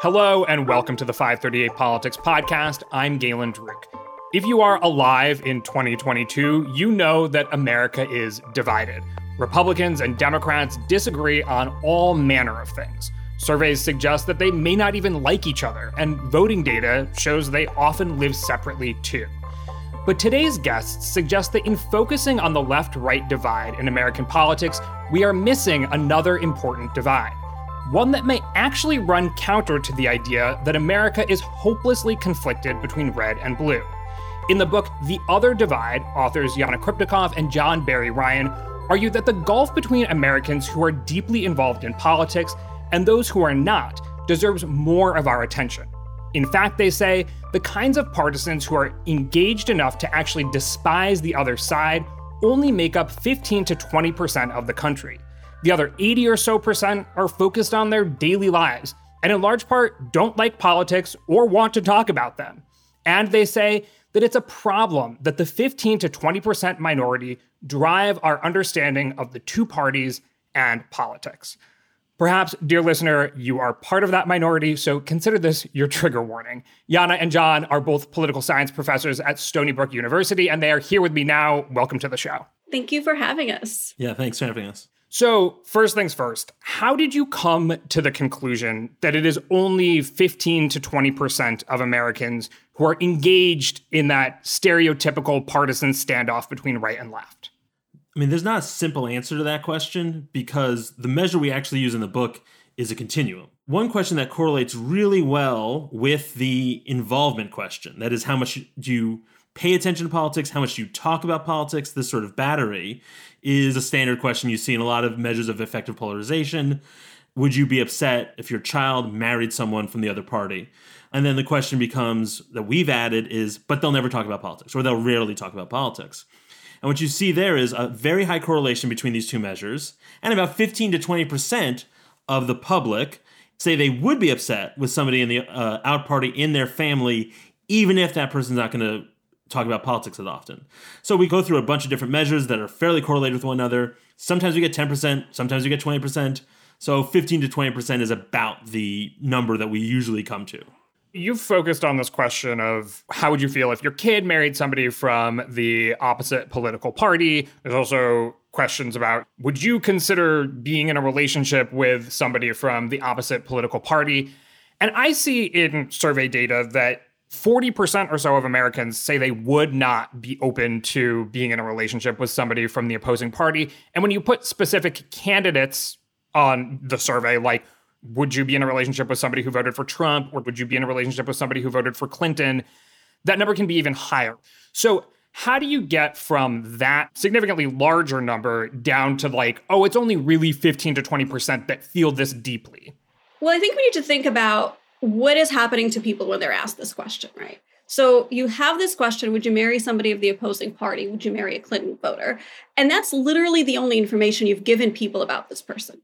Hello, and welcome to the 538 Politics Podcast. I'm Galen Druke. If you are alive in 2022, you know that America is divided. Republicans and Democrats disagree on all manner of things. Surveys suggest that they may not even like each other, and voting data shows they often live separately too. But today's guests suggest that in focusing on the left right divide in American politics, we are missing another important divide one that may actually run counter to the idea that America is hopelessly conflicted between red and blue. In the book The Other Divide, authors Yanna Krupnikov and John Barry Ryan argue that the gulf between Americans who are deeply involved in politics and those who are not deserves more of our attention. In fact, they say the kinds of partisans who are engaged enough to actually despise the other side only make up 15 to 20% of the country. The other 80 or so percent are focused on their daily lives, and in large part don't like politics or want to talk about them. And they say that it's a problem that the 15 to 20% minority drive our understanding of the two parties and politics. Perhaps, dear listener, you are part of that minority, so consider this your trigger warning. Yanna and John are both political science professors at Stony Brook University, and they are here with me now. Welcome to the show. Thank you for having us. Yeah, thanks for having us. So, first things first, how did you come to the conclusion that it is only 15 to 20% of Americans who are engaged in that stereotypical partisan standoff between right and left? I mean, there's not a simple answer to that question because the measure we actually use in the book is a continuum. One question that correlates really well with the involvement question that is, how much do you pay attention to politics, how much do you talk about politics, this sort of battery is a standard question you see in a lot of measures of affective polarization. Would you be upset if your child married someone from the other party? And then the question becomes that we've added is, but they'll never talk about politics, or they'll rarely talk about politics. And what you see there is a very high correlation between these two measures, and about 15 to 20% of the public say they would be upset with somebody in the uh, out party in their family, even if that person's not going to talk about politics as often. So we go through a bunch of different measures that are fairly correlated with one another. Sometimes we get 10%, sometimes we get 20%. So 15 to 20% is about the number that we usually come to. You've focused on this question of how would you feel if your kid married somebody from the opposite political party? There's also questions about would you consider being in a relationship with somebody from the opposite political party? And I see in survey data that 40% or so of Americans say they would not be open to being in a relationship with somebody from the opposing party. And when you put specific candidates on the survey, like, would you be in a relationship with somebody who voted for Trump or would you be in a relationship with somebody who voted for Clinton? That number can be even higher. So, how do you get from that significantly larger number down to like, oh, it's only really 15 to 20% that feel this deeply? Well, I think we need to think about what is happening to people when they're asked this question, right? So you have this question Would you marry somebody of the opposing party? Would you marry a Clinton voter? And that's literally the only information you've given people about this person.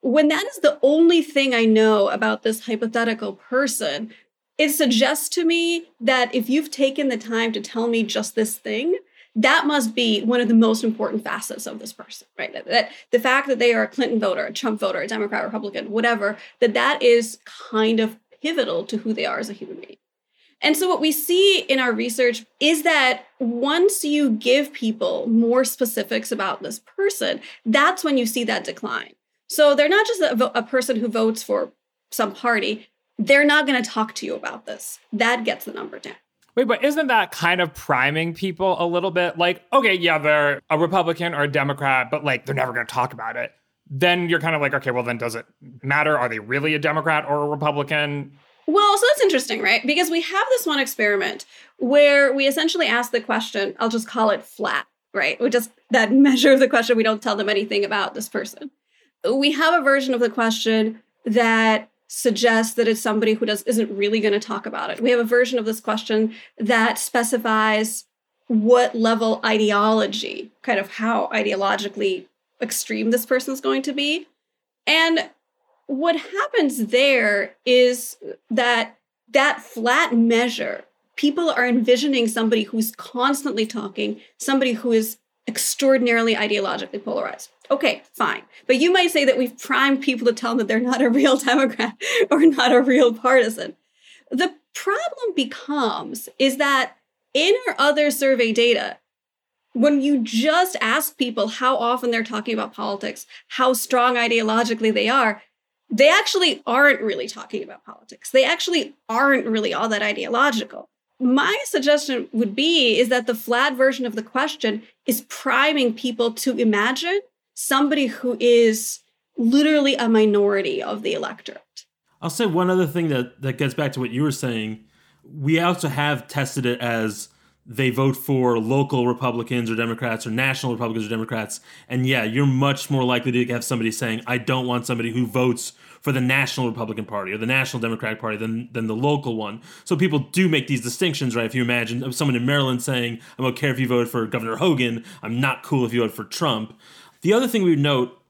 When that is the only thing I know about this hypothetical person, it suggests to me that if you've taken the time to tell me just this thing, that must be one of the most important facets of this person, right? That, that, the fact that they are a Clinton voter, a Trump voter, a Democrat, Republican, whatever, that that is kind of pivotal to who they are as a human being. And so, what we see in our research is that once you give people more specifics about this person, that's when you see that decline. So, they're not just a, a person who votes for some party, they're not going to talk to you about this. That gets the number down. Wait, but isn't that kind of priming people a little bit? Like, okay, yeah, they're a Republican or a Democrat, but like they're never going to talk about it then you're kind of like, okay, well, then does it matter? Are they really a Democrat or a Republican? Well, so that's interesting, right? Because we have this one experiment where we essentially ask the question, I'll just call it flat, right? We just that measure of the question, we don't tell them anything about this person. We have a version of the question that suggests that it's somebody who does isn't really going to talk about it. We have a version of this question that specifies what level ideology, kind of how ideologically extreme this person's going to be. And what happens there is that that flat measure, people are envisioning somebody who's constantly talking, somebody who is extraordinarily ideologically polarized. Okay, fine. But you might say that we've primed people to tell them that they're not a real Democrat or not a real partisan. The problem becomes is that in our other survey data, when you just ask people how often they're talking about politics, how strong ideologically they are, they actually aren't really talking about politics. They actually aren't really all that ideological. My suggestion would be is that the flat version of the question is priming people to imagine somebody who is literally a minority of the electorate. I'll say one other thing that, that gets back to what you were saying. We also have tested it as they vote for local Republicans or Democrats or national Republicans or Democrats. And yeah, you're much more likely to have somebody saying, I don't want somebody who votes for the National Republican Party or the National Democratic Party than, than the local one. So people do make these distinctions, right? If you imagine someone in Maryland saying, I don't care if you vote for Governor Hogan, I'm not cool if you vote for Trump. The other thing we note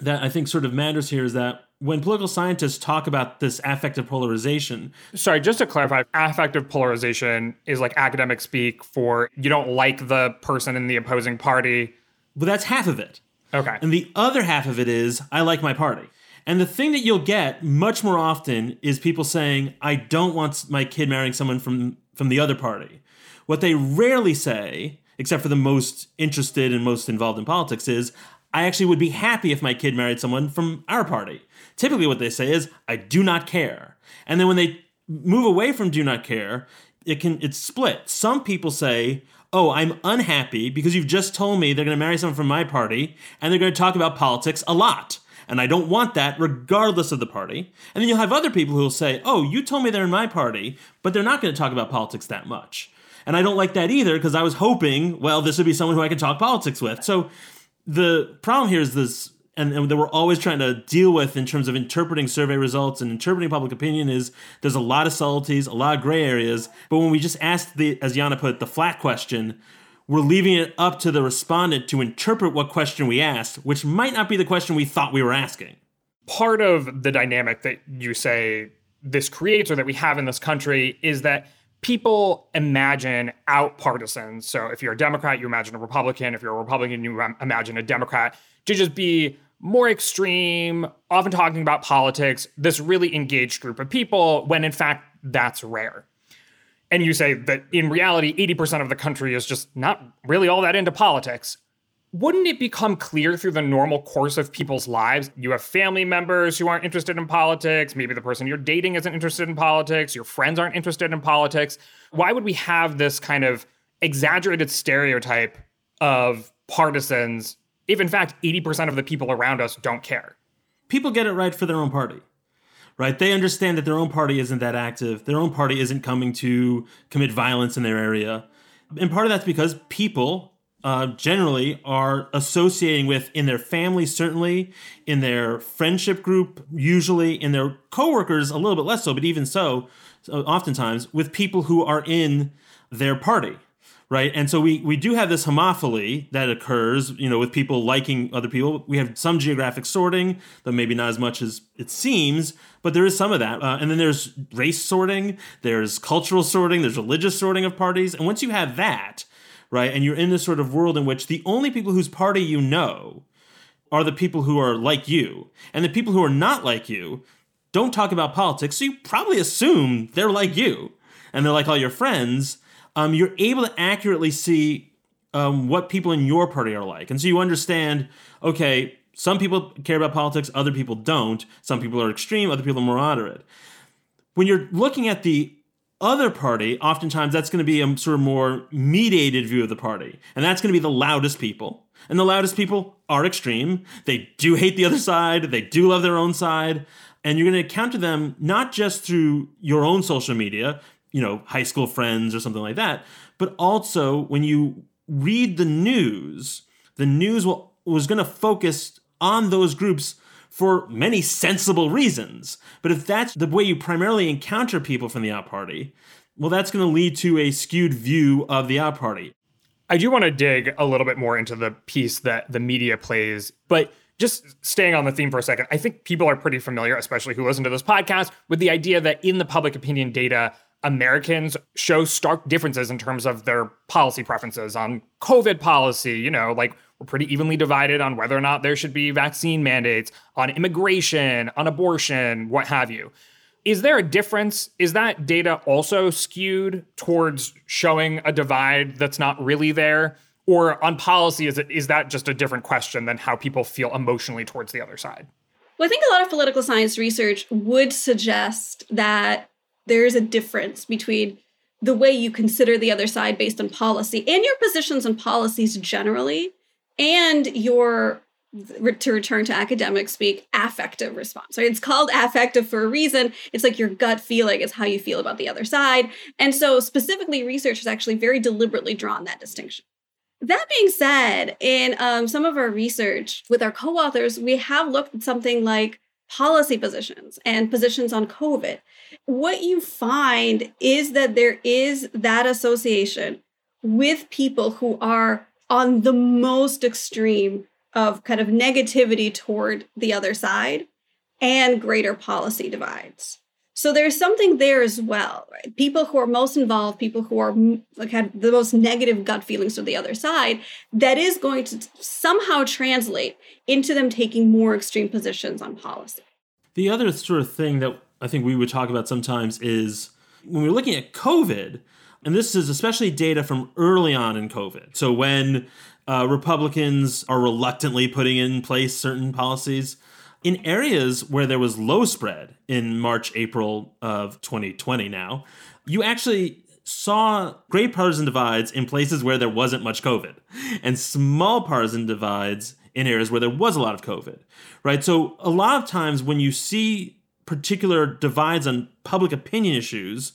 that I think sort of matters here is that when political scientists talk about this affective polarization. Sorry, just to clarify, affective polarization is like academic speak for you don't like the person in the opposing party. But that's half of it. Okay. And the other half of it is I like my party. And the thing that you'll get much more often is people saying, I don't want my kid marrying someone from, from the other party. What they rarely say, except for the most interested and most involved in politics, is, I actually would be happy if my kid married someone from our party. Typically, what they say is, I do not care. And then when they move away from do not care, it can it's split. Some people say, "Oh, I'm unhappy because you've just told me they're going to marry someone from my party and they're going to talk about politics a lot." And I don't want that regardless of the party. And then you'll have other people who will say, "Oh, you told me they're in my party, but they're not going to talk about politics that much." And I don't like that either because I was hoping, well, this would be someone who I could talk politics with. So the problem here is this and, and that we're always trying to deal with in terms of interpreting survey results and interpreting public opinion is there's a lot of subtleties, a lot of gray areas. But when we just ask the, as Yanna put, the flat question, we're leaving it up to the respondent to interpret what question we asked, which might not be the question we thought we were asking. Part of the dynamic that you say this creates or that we have in this country is that people imagine out partisans. So if you're a Democrat, you imagine a Republican. If you're a Republican, you imagine a Democrat to just be more extreme, often talking about politics, this really engaged group of people, when in fact that's rare. And you say that in reality, 80% of the country is just not really all that into politics. Wouldn't it become clear through the normal course of people's lives? You have family members who aren't interested in politics. Maybe the person you're dating isn't interested in politics. Your friends aren't interested in politics. Why would we have this kind of exaggerated stereotype of partisans if in fact 80% of the people around us don't care. People get it right for their own party. Right? They understand that their own party isn't that active. Their own party isn't coming to commit violence in their area. And part of that's because people uh, generally are associating with in their family certainly in their friendship group usually in their coworkers a little bit less so but even so, so oftentimes with people who are in their party right? And so we we do have this homophily that occurs, you know, with people liking other people. We have some geographic sorting, though maybe not as much as it seems, but there is some of that. Uh, and then there's race sorting, there's cultural sorting, there's religious sorting of parties. And once you have that, right, and you're in this sort of world in which the only people whose party you know are the people who are like you, and the people who are not like you don't talk about politics, so you probably assume they're like you and they're like all your friends um, you're able to accurately see um, what people in your party are like. And so you understand, okay, some people care about politics, other people don't. Some people are extreme, other people are more moderate. When you're looking at the other party, oftentimes that's going to be a sort of more mediated view of the party. And that's going to be the loudest people. And the loudest people are extreme. They do hate the other side, they do love their own side. And you're going to encounter them not just through your own social media, you know, high school friends or something like that. But also when you read the news, the news will, was going to focus on those groups for many sensible reasons. But if that's the way you primarily encounter people from the out party, well, that's going to lead to a skewed view of the out party. I do want to dig a little bit more into the piece that the media plays, but just staying on the theme for a second, I think people are pretty familiar, especially who listen to this podcast, with the idea that in the public opinion data, Americans show stark differences in terms of their policy preferences on COVID policy. You know, like we're pretty evenly divided on whether or not there should be vaccine mandates, on immigration, on abortion, what have you. Is there a difference? Is that data also skewed towards showing a divide that's not really there? Or on policy, is it is that just a different question than how people feel emotionally towards the other side? Well, I think a lot of political science research would suggest that there's a difference between the way you consider the other side based on policy and your positions on policies generally and your to return to academic speak, affective response. Right? It's called affective for a reason. It's like your gut feeling is how you feel about the other side. And so, specifically, research has actually very deliberately drawn that distinction. That being said, in um, some of our research with our co authors, we have looked at something like policy positions and positions on COVID. What you find is that there is that association with people who are on the most extreme of kind of negativity toward the other side and greater policy divides. So there's something there as well, right? People who are most involved, people who are like had the most negative gut feelings to the other side, that is going to somehow translate into them taking more extreme positions on policy. The other sort of thing that I think we would talk about sometimes is when we're looking at COVID, and this is especially data from early on in COVID. So when uh, Republicans are reluctantly putting in place certain policies in areas where there was low spread in March, April of 2020 now, you actually saw great partisan divides in places where there wasn't much COVID and small partisan divides in areas where there was a lot of COVID, right? So a lot of times when you see particular divides on public opinion issues,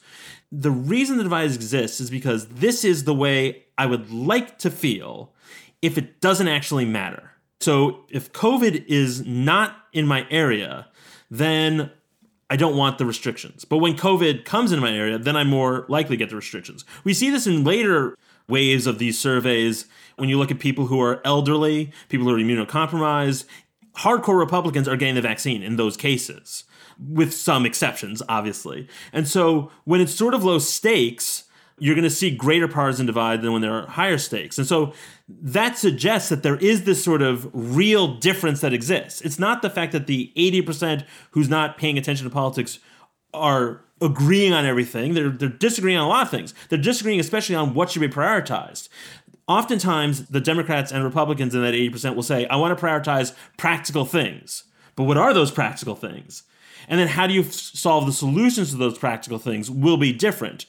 the reason the divides exist is because this is the way I would like to feel if it doesn't actually matter. So if COVID is not in my area, then I don't want the restrictions. But when COVID comes into my area, then I'm more likely to get the restrictions. We see this in later waves of these surveys when you look at people who are elderly, people who are immunocompromised. Hardcore Republicans are getting the vaccine in those cases, with some exceptions, obviously. And so when it's sort of low stakes, you're going to see greater partisan divide than when there are higher stakes. And so that suggests that there is this sort of real difference that exists. It's not the fact that the 80% who's not paying attention to politics are agreeing on everything. They're, they're disagreeing on a lot of things. They're disagreeing especially on what should be prioritized. Oftentimes, the Democrats and Republicans in that 80% will say, I want to prioritize practical things. But what are those practical things? And then how do you f- solve the solutions to those practical things will be different.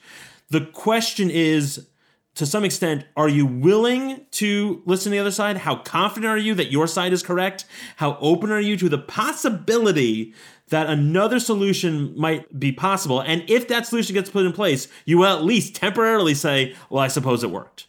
The question is, to some extent, are you willing to listen to the other side? How confident are you that your side is correct? How open are you to the possibility that another solution might be possible? And if that solution gets put in place, you will at least temporarily say, well, I suppose it worked.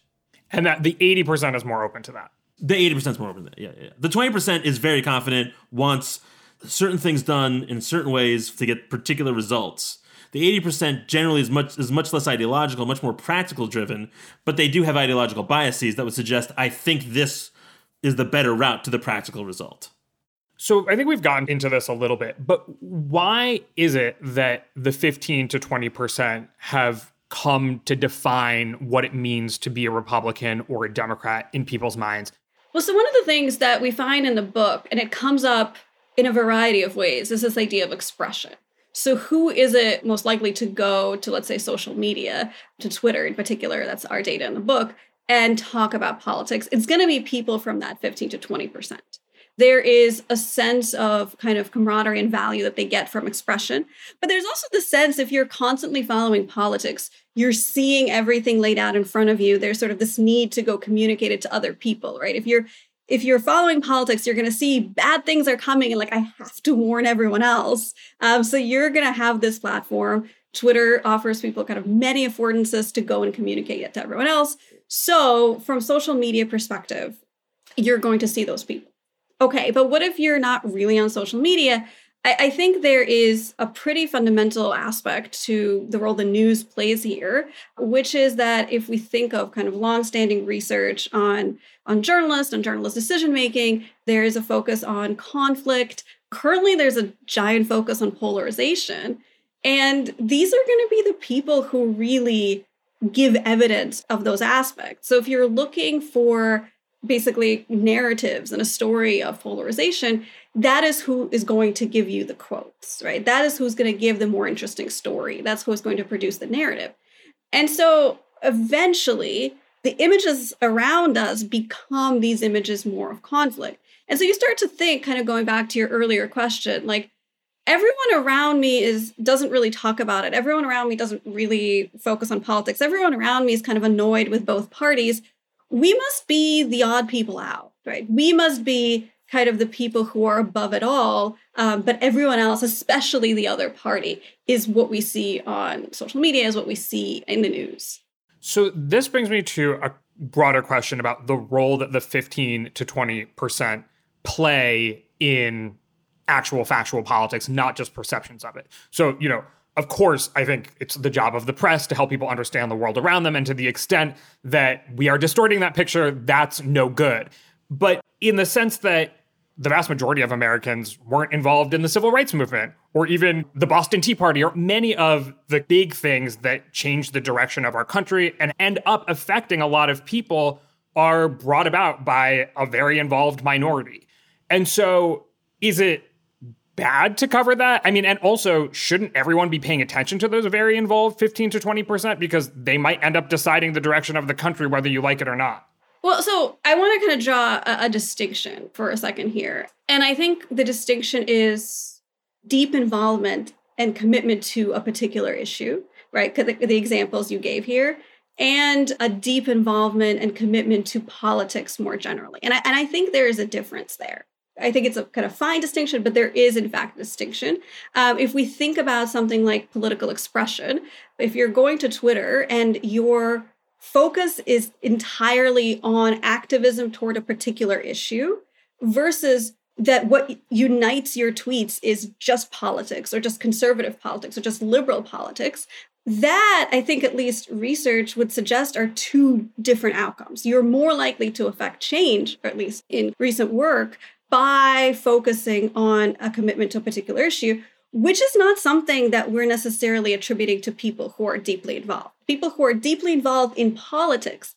And that the 80% is more open to that. The 80% is more open to that. Yeah, yeah. The 20% is very confident, wants certain things done in certain ways to get particular results the 80% generally is much is much less ideological, much more practical driven, but they do have ideological biases that would suggest I think this is the better route to the practical result. So I think we've gotten into this a little bit, but why is it that the 15 to 20% have come to define what it means to be a Republican or a Democrat in people's minds? Well, so one of the things that we find in the book, and it comes up in a variety of ways, is this idea of expression. So, who is it most likely to go to, let's say, social media, to Twitter in particular? That's our data in the book, and talk about politics. It's going to be people from that 15 to 20%. There is a sense of kind of camaraderie and value that they get from expression. But there's also the sense if you're constantly following politics, you're seeing everything laid out in front of you. There's sort of this need to go communicate it to other people, right? If you're if you're following politics, you're going to see bad things are coming, and like I have to warn everyone else. Um, so you're going to have this platform. Twitter offers people kind of many affordances to go and communicate it to everyone else. So from social media perspective, you're going to see those people. Okay, but what if you're not really on social media? I, I think there is a pretty fundamental aspect to the role the news plays here, which is that if we think of kind of longstanding research on on journalists and journalist decision making, there is a focus on conflict. Currently, there's a giant focus on polarization. And these are going to be the people who really give evidence of those aspects. So if you're looking for basically narratives and a story of polarization, that is who is going to give you the quotes, right? That is who's going to give the more interesting story. That's who's going to produce the narrative. And so eventually, the images around us become these images more of conflict. And so you start to think, kind of going back to your earlier question, like everyone around me is doesn't really talk about it. Everyone around me doesn't really focus on politics. Everyone around me is kind of annoyed with both parties. We must be the odd people out, right? We must be kind of the people who are above it all. Um, but everyone else, especially the other party, is what we see on social media, is what we see in the news. So this brings me to a broader question about the role that the 15 to 20% play in actual factual politics, not just perceptions of it. So, you know, of course, I think it's the job of the press to help people understand the world around them. And to the extent that we are distorting that picture, that's no good. But in the sense that the vast majority of Americans weren't involved in the civil rights movement or even the Boston Tea Party or many of the big things that changed the direction of our country and end up affecting a lot of people are brought about by a very involved minority. And so is it bad to cover that? I mean, and also, shouldn't everyone be paying attention to those very involved 15 to 20% because they might end up deciding the direction of the country whether you like it or not? Well, so I want to kind of draw a, a, distinction for a second here. And I think the distinction is deep involvement and commitment to a particular issue, right? The, the examples you gave here, and a deep involvement and commitment to politics more generally. And I, and I think there is a difference there. I think it's a kind of fine distinction, but there is, in fact, a distinction. Um, if we think about something like political expression, if you're going to Twitter and you're focus is entirely on activism toward a particular issue versus that what unites your tweets is just politics or just conservative politics or just liberal politics that i think at least research would suggest are two different outcomes you're more likely to affect change or at least in recent work by focusing on a commitment to a particular issue which is not something that we're necessarily attributing to people who are deeply involved. People who are deeply involved in politics,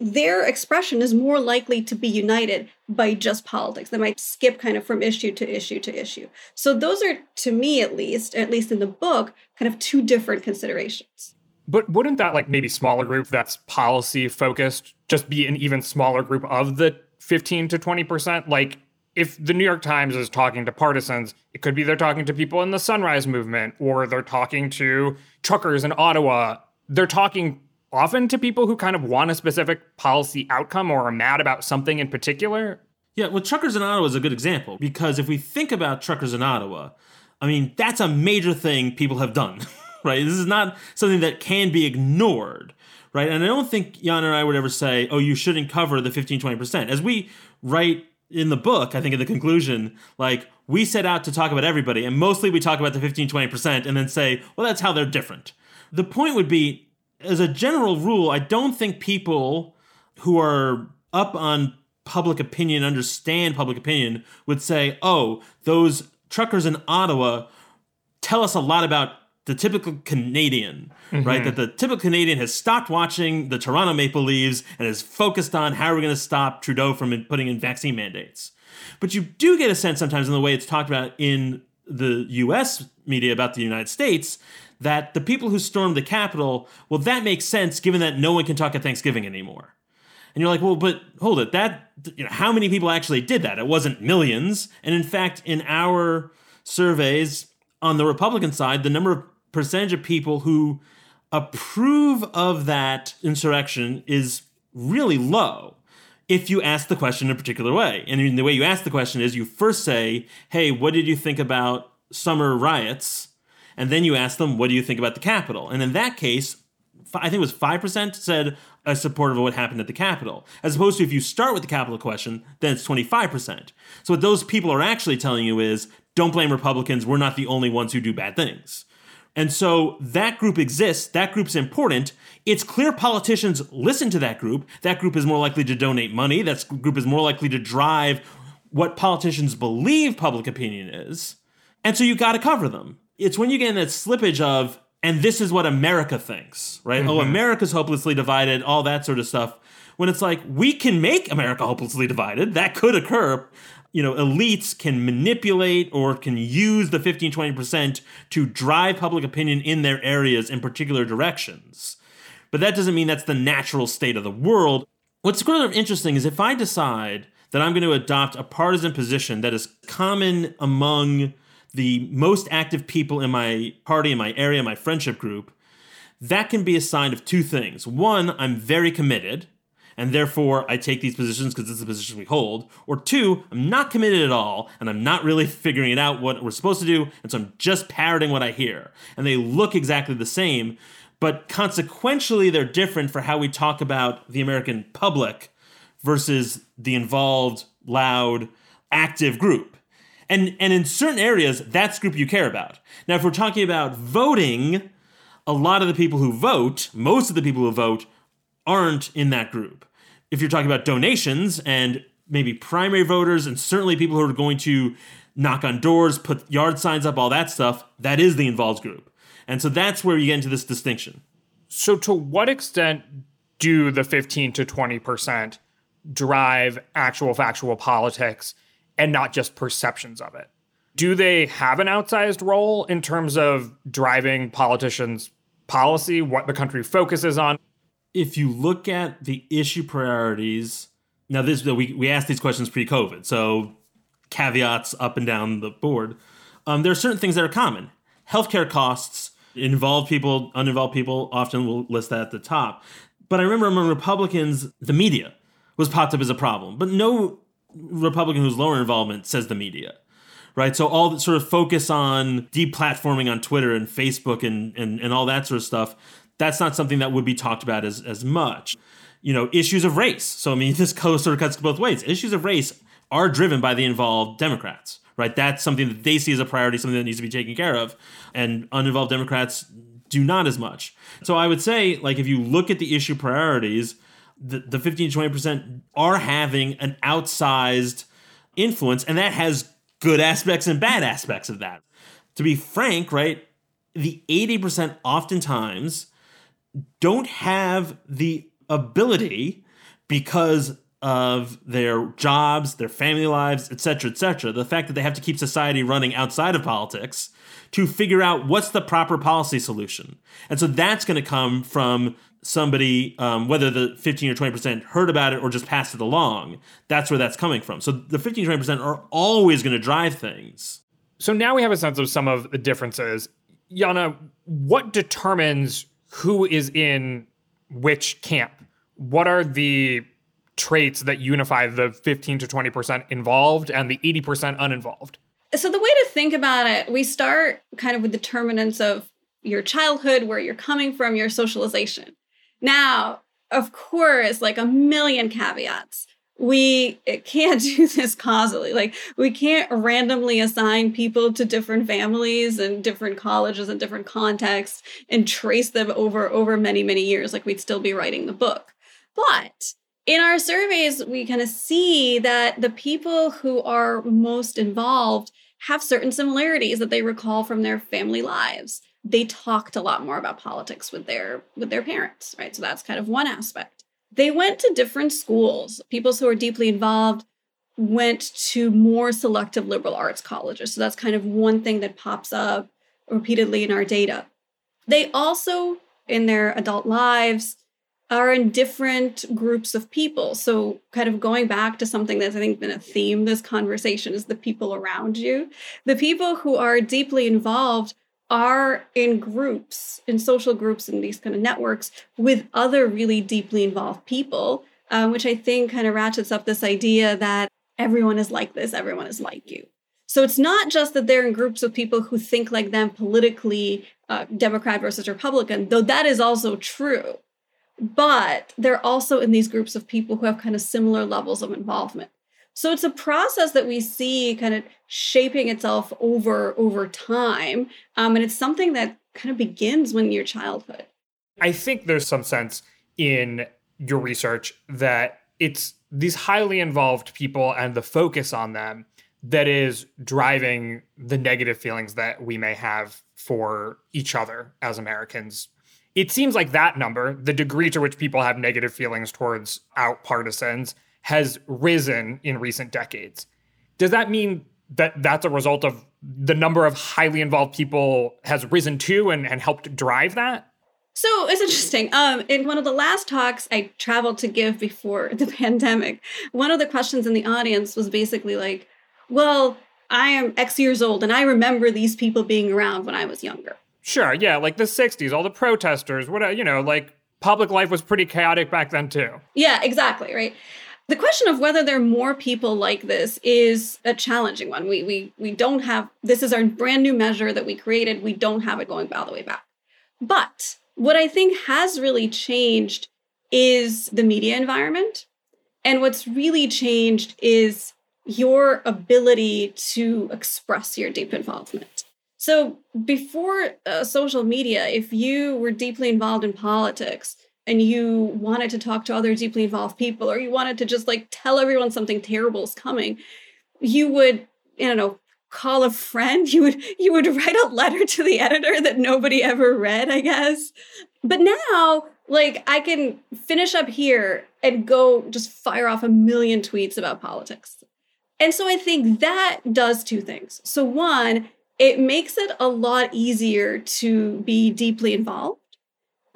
their expression is more likely to be united by just politics. They might skip kind of from issue to issue to issue. So those are, to me at least, at least in the book, kind of two different considerations. But wouldn't that like maybe smaller group that's policy focused just be an even smaller group of the 15 to 20%? Like if the New York Times is talking to partisans, it could be they're talking to people in the Sunrise Movement or they're talking to truckers in Ottawa. They're talking often to people who kind of want a specific policy outcome or are mad about something in particular. Yeah, well, truckers in Ottawa is a good example because if we think about truckers in Ottawa, I mean, that's a major thing people have done, right? This is not something that can be ignored, right? And I don't think Jan and I would ever say, oh, you shouldn't cover the 15, 20%. As we write in the book, I think in the conclusion, like we set out to talk about everybody, and mostly we talk about the 15, 20%, and then say, well, that's how they're different. The point would be, as a general rule, I don't think people who are up on public opinion, understand public opinion, would say, oh, those truckers in Ottawa tell us a lot about the typical Canadian, mm-hmm. right? That the typical Canadian has stopped watching the Toronto Maple Leafs and is focused on how we're we going to stop Trudeau from putting in vaccine mandates. But you do get a sense sometimes in the way it's talked about in the US media about the United States that the people who stormed the Capitol, well, that makes sense given that no one can talk at Thanksgiving anymore. And you're like, well, but hold it, that, you know, how many people actually did that? It wasn't millions. And in fact, in our surveys on the Republican side, the number of percentage of people who approve of that insurrection is really low if you ask the question in a particular way. And the way you ask the question is you first say, hey, what did you think about summer riots? And then you ask them, what do you think about the Capitol? And in that case, I think it was 5% said a supportive of what happened at the Capitol. As opposed to if you start with the Capitol question, then it's 25%. So what those people are actually telling you is don't blame Republicans. We're not the only ones who do bad things. And so that group exists. That group's important. It's clear politicians listen to that group. That group is more likely to donate money. That group is more likely to drive what politicians believe public opinion is. And so you got to cover them. It's when you get in that slippage of, and this is what America thinks, right? Oh, mm-hmm. America's hopelessly divided, all that sort of stuff. When it's like, we can make America hopelessly divided. That could occur. You know, elites can manipulate or can use the 15, 20% to drive public opinion in their areas in particular directions. But that doesn't mean that's the natural state of the world. What's sort of interesting is if I decide that I'm going to adopt a partisan position that is common among the most active people in my party, in my area, my friendship group, that can be a sign of two things. One, I'm very committed, and therefore I take these positions because it's the position we hold. Or two, I'm not committed at all, and I'm not really figuring it out what we're supposed to do, and so I'm just parroting what I hear. And they look exactly the same, but consequentially, they're different for how we talk about the American public versus the involved, loud, active group. And, and in certain areas, that's group you care about. Now, if we're talking about voting, a lot of the people who vote, most of the people who vote, aren't in that group. If you're talking about donations and maybe primary voters, and certainly people who are going to knock on doors, put yard signs up, all that stuff, that is the involved group. And so that's where you get into this distinction. So, to what extent do the 15 to 20% drive actual factual politics and not just perceptions of it? Do they have an outsized role in terms of driving politicians' policy, what the country focuses on? If you look at the issue priorities, now this we, we asked these questions pre-COVID, so caveats up and down the board. Um, there are certain things that are common. Healthcare costs, involved people, uninvolved people, often will list that at the top. But I remember among Republicans, the media was popped up as a problem. But no Republican who's lower involvement says the media. Right. So all sort of focus on deplatforming on Twitter and Facebook and, and, and all that sort of stuff, that's not something that would be talked about as, as much. You know, issues of race. So I mean, this sort of cuts both ways. Issues of race are driven by the involved Democrats, right? That's something that they see as a priority, something that needs to be taken care of. And uninvolved Democrats do not as much. So I would say, like, if you look at the issue priorities, the, the 15 to 20% are having an outsized influence, and that has good aspects and bad aspects of that. To be frank, right, the 80% oftentimes don't have the ability because of their jobs, their family lives, etc., etc. The fact that they have to keep society running outside of politics to figure out what's the proper policy solution. And so that's going to come from somebody, um, whether the 15 or 20% heard about it or just passed it along. That's where that's coming from. So the 15 20% are always going to drive things. So now we have a sense of some of the differences. Yanna, what determines who is in which camp? What are the traits that unify the 15 to 20% involved and the 80% uninvolved? So the way to think about it, we start kind of with determinants of your childhood, where you're coming from, your socialization. Now, of course, like a million caveats. We can't do this causally. Like, we can't randomly assign people to different families and different colleges and different contexts and trace them over over many many years. Like, we'd still be writing the book. But in our surveys, we kind of see that the people who are most involved have certain similarities that they recall from their family lives they talked a lot more about politics with their with their parents right? So that's kind of one aspect. They went to different schools. People who are deeply involved went to more selective liberal arts colleges. So that's kind of one thing that pops up repeatedly in our data. They also in their adult lives are in different groups of people. So, kind of going back to something that's, I think, been a theme this conversation is the people around you. The people who are deeply involved are in groups, in social groups, in these kind of networks with other really deeply involved people, um, which I think kind of ratchets up this idea that everyone is like this, everyone is like you. So it's not just that they're in groups of people who think like them politically, uh, Democrat versus Republican, though that is also true. But they're also in these groups of people who have kind of similar levels of involvement. So it's a process that we see kind of shaping itself over over time, um, and it's something that kind of begins when you're childhood. I think there's some sense in your research that it's these highly involved people and the focus on them that is driving the negative feelings that we may have for each other as Americans. It seems like that number, the degree to which people have negative feelings towards out partisans, has risen in recent decades. Does that mean that that's a result of the number of highly involved people has risen too and, and helped drive that? So it's interesting. Um, in one of the last talks I traveled to give before the pandemic, one of the questions in the audience was basically like, well, I am X years old and I remember these people being around when I was younger. Sure, yeah, like the 60s, all the protesters, what you know, like public life was pretty chaotic back then too. Yeah, exactly, right? The question of whether there are more people like this is a challenging one. We we we don't have this is our brand new measure that we created. We don't have it going all the way back. But what I think has really changed is the media environment. And what's really changed is your ability to express your deep involvement. So before uh, social media, if you were deeply involved in politics and you wanted to talk to other deeply involved people, or you wanted to just like tell everyone something terrible is coming, you would, I don't know, call a friend. You would you would write a letter to the editor that nobody ever read, I guess. But now, like I can finish up here and go just fire off a million tweets about politics. And so I think that does two things. So, one, it makes it a lot easier to be deeply involved.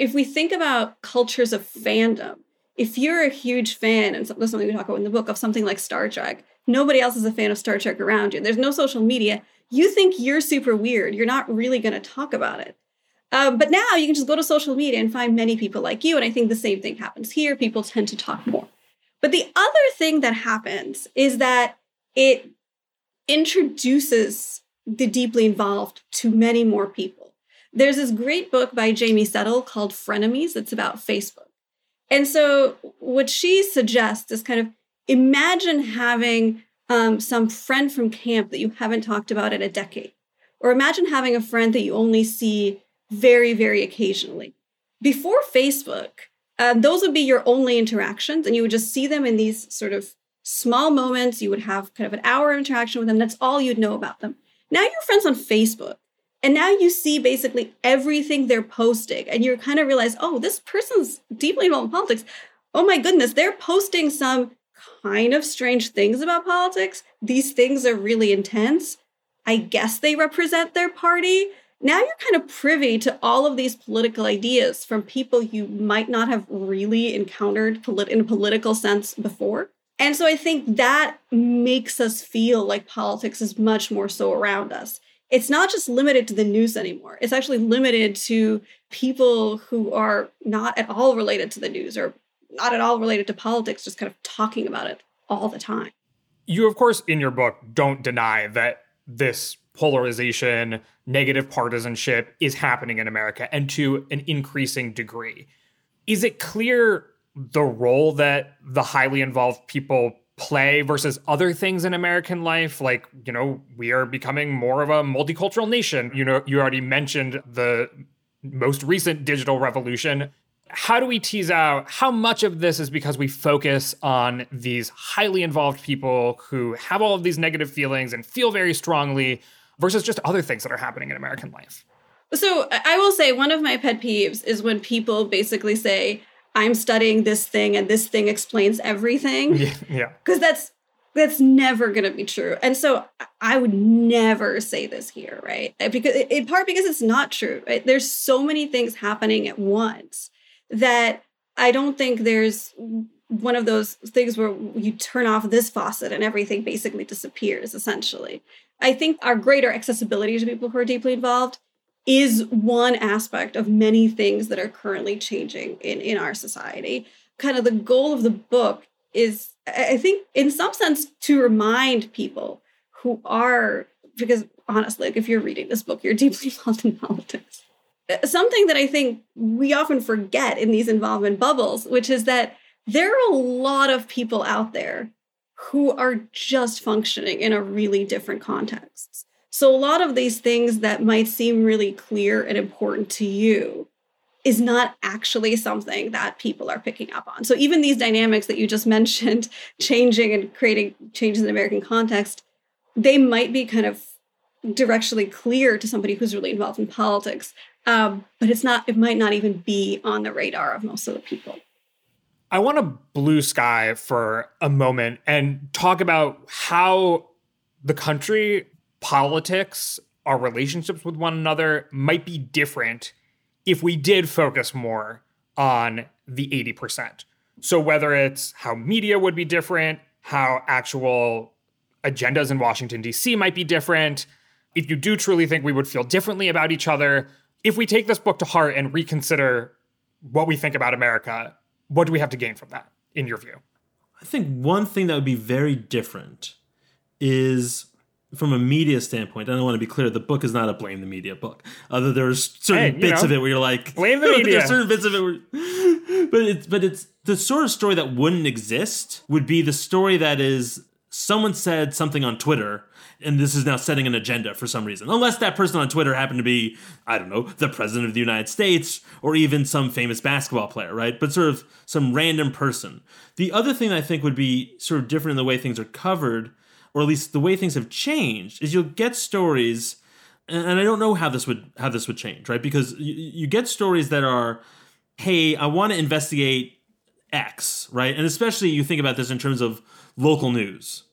If we think about cultures of fandom, if you're a huge fan, and that's something we talk about in the book, of something like Star Trek, nobody else is a fan of Star Trek around you, there's no social media, you think you're super weird. You're not really going to talk about it. Um, but now you can just go to social media and find many people like you. And I think the same thing happens here. People tend to talk more. But the other thing that happens is that it introduces the deeply involved to many more people. There's this great book by Jaime Settle called Frenemies. It's about Facebook. And so, what she suggests is kind of imagine having um, some friend from camp that you haven't talked about in a decade, or imagine having a friend that you only see very, very occasionally. Before Facebook, um, those would be your only interactions, and you would just see them in these sort of small moments. You would have kind of an hour interaction with them. That's all you'd know about them. Now you're friends on Facebook. And now you see basically everything they're posting, and you kind of realize, oh, this person's deeply involved in politics. Oh my goodness, they're posting some kind of strange things about politics. These things are really intense. I guess they represent their party. Now you're kind of privy to all of these political ideas from people you might not have really encountered in a political sense before. And so I think that makes us feel like politics is much more so around us. It's not just limited to the news anymore. It's actually limited to people who are not at all related to the news or not at all related to politics, just kind of talking about it all the time. You, of course, in your book, don't deny that this polarization, negative partisanship is happening in America and to an increasing degree. Is it clear the role that the highly involved people play versus other things in American life. Like, you know, we are becoming more of a multicultural nation. You know, you already mentioned the most recent digital revolution. How do we tease out how much of this is because we focus on these highly involved people who have all of these negative feelings and feel very strongly versus just other things that are happening in American life? So, I will say one of my pet peeves is when people basically say, I'm studying this thing and this thing explains everything. Yeah. Because that's that's never going to be true. And so I would never say this here, right? Because in part because it's not true. Right? There's so many things happening at once that I don't think there's one of those things where you turn off this faucet and everything basically disappears essentially. I think our greater accessibility to people who are deeply involved is one aspect of many things that are currently changing in, in our society. Kind of the goal of the book is, I think, in some sense, to remind people who are, because honestly, like if you're reading this book, you're deeply involved in politics. Uh, something that I think we often forget in these involvement bubbles, which is that there are a lot of people out there who are just functioning in a really different context. So, a lot of these things that might seem really clear and important to you is not actually something that people are picking up on. So, even these dynamics that you just mentioned, changing and creating changes in American context, they might be kind of directionally clear to somebody who's really involved in politics. Um, but it's not, it might not even be on the radar of most of the people. I want to blue sky for a moment and talk about how the country, politics, our relationships with one another might be different if we did focus more on the 80%. So, whether it's how media would be different, how actual agendas in Washington, D.C. might be different, if you do truly think we would feel differently about each other, if we take this book to heart and reconsider what we think about America, what do we have to gain from that, in your view? I think one thing that would be very different is from a media standpoint, I don't want to be clear. The book is not a blame the media book. Other there's certain hey, bits know, of it where you're like blame the media. there's certain bits of it, where, but it's but it's the sort of story that wouldn't exist would be the story that is someone said something on Twitter and this is now setting an agenda for some reason. Unless that person on Twitter happened to be, I don't know, the president of the United States or even some famous basketball player, right? But sort of some random person. The other thing I think would be sort of different in the way things are covered, or at least the way things have changed, is you'll get stories, and I don't know how this would how this would change, right? Because you, you get stories that are, hey, I want to investigate X, right? And especially you think about this in terms of local news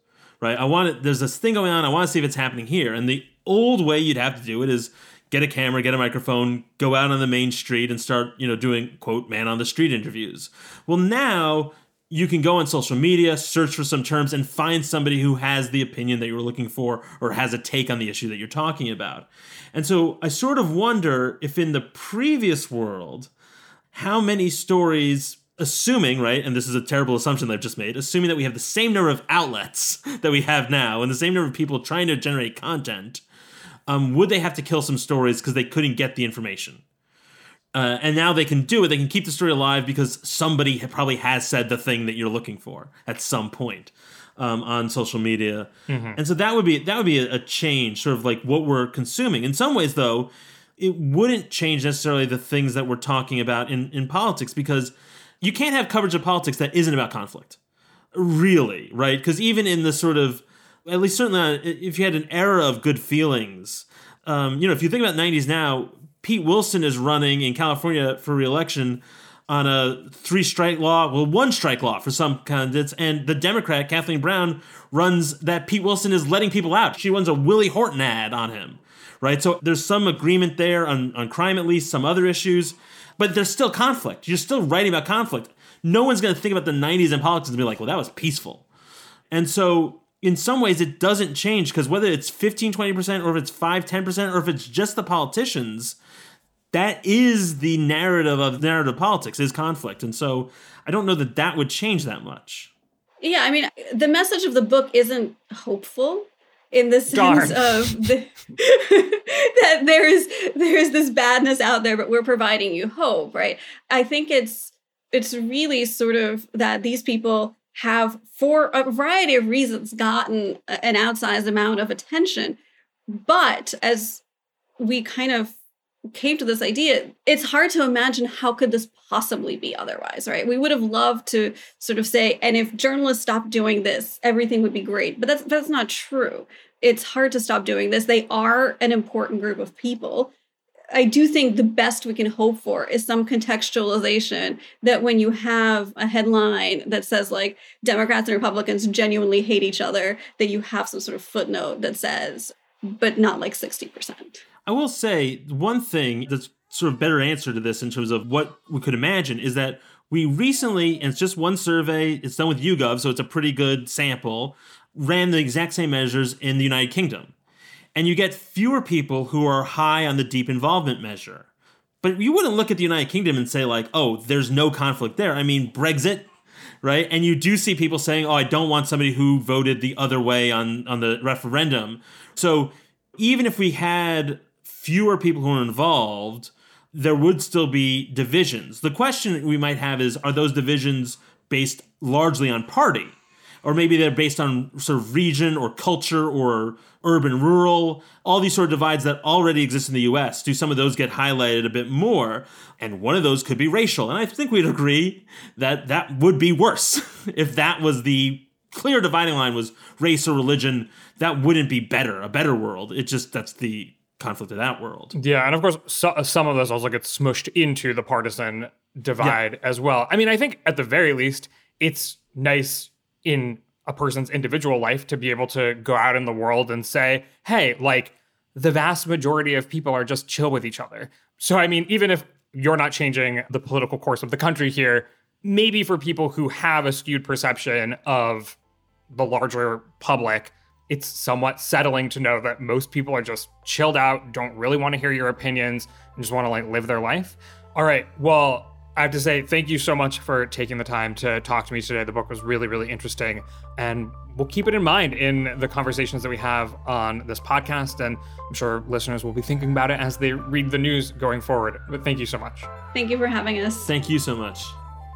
right? I want it, there's this thing going on. I want to see if it's happening here. And the old way you'd have to do it is get a camera, get a microphone, go out on the main street and start, you know, doing quote man on the street interviews. Well, now you can go on social media, search for some terms, and find somebody who has the opinion that you were looking for or has a take on the issue that you're talking about. And so I sort of wonder if in the previous world, how many stories assuming, right, and this is a terrible assumption that I've just made, assuming that we have the same number of outlets that we have now and the same number of people trying to generate content, um, would they have to kill some stories because they couldn't get the information? Uh, and now they can do it. They can keep the story alive because somebody probably has said the thing that you're looking for at some point um, on social media, mm-hmm. and so that would be that would be a, a change, sort of like what we're consuming. In some ways, though, it wouldn't change necessarily the things that we're talking about in in politics because you can't have coverage of politics that isn't about conflict. Really, right? Because even in the sort of, at least certainly if you had an era of good feelings, um, you know, if you think about 90s now, Pete Wilson is running in California for reelection on a three strike law, well, one strike law for some candidates. And the Democrat, Kathleen Brown, runs that Pete Wilson is letting people out. She runs a Willie Horton ad on him, right? So there's some agreement there on, on crime, at least, some other issues but there's still conflict. You're still writing about conflict. No one's going to think about the 90s and politics and be like, well, that was peaceful. And so, in some ways, it doesn't change because whether it's 15, 20%, or if it's 5, 10%, or if it's just the politicians, that is the narrative of narrative politics is conflict. And so, I don't know that that would change that much. Yeah, I mean, the message of the book isn't hopeful in the sense Darn. of the, that there is there is this badness out there but we're providing you hope right i think it's it's really sort of that these people have for a variety of reasons gotten an outsized amount of attention but as we kind of came to this idea it's hard to imagine how could this possibly be otherwise right? We would have loved to sort of say and if journalists stopped doing this everything would be great. But that's that's not true. It's hard to stop doing this. They are an important group of people. I do think the best we can hope for is some contextualization that when you have a headline that says like democrats and republicans genuinely hate each other that you have some sort of footnote that says but not like 60% I will say one thing that's sort of better answer to this in terms of what we could imagine is that we recently, and it's just one survey, it's done with YouGov, so it's a pretty good sample, ran the exact same measures in the United Kingdom. And you get fewer people who are high on the deep involvement measure. But you wouldn't look at the United Kingdom and say, like, oh, there's no conflict there. I mean, Brexit, right? And you do see people saying, oh, I don't want somebody who voted the other way on, on the referendum. So even if we had fewer people who are involved, there would still be divisions. The question we might have is are those divisions based largely on party? Or maybe they're based on sort of region or culture or urban rural, all these sort of divides that already exist in the US. Do some of those get highlighted a bit more? And one of those could be racial. And I think we'd agree that that would be worse if that was the clear dividing line was race or religion, that wouldn't be better, a better world. It just that's the conflict of that world. Yeah, and of course, so, uh, some of this also gets smushed into the partisan divide yeah. as well. I mean, I think at the very least, it's nice in a person's individual life to be able to go out in the world and say, hey, like the vast majority of people are just chill with each other. So, I mean, even if you're not changing the political course of the country here, maybe for people who have a skewed perception of the larger public, it's somewhat settling to know that most people are just chilled out, don't really want to hear your opinions, and just want to like live their life. All right. Well, I have to say thank you so much for taking the time to talk to me today. The book was really, really interesting, and we'll keep it in mind in the conversations that we have on this podcast. And I'm sure listeners will be thinking about it as they read the news going forward. But thank you so much. Thank you for having us. Thank you so much.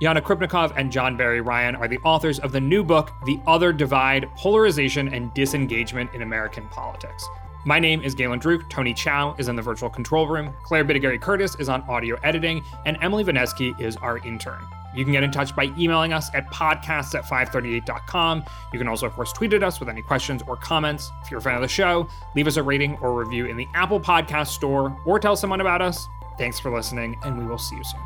Yanna Krupnikov and John Barry Ryan are the authors of the new book, The Other Divide Polarization and Disengagement in American Politics. My name is Galen Druke. Tony Chow is in the virtual control room. Claire Bidigare Curtis is on audio editing, and Emily Vanesky is our intern. You can get in touch by emailing us at podcasts at 538.com. You can also, of course, tweet at us with any questions or comments. If you're a fan of the show, leave us a rating or review in the Apple Podcast Store or tell someone about us. Thanks for listening, and we will see you soon.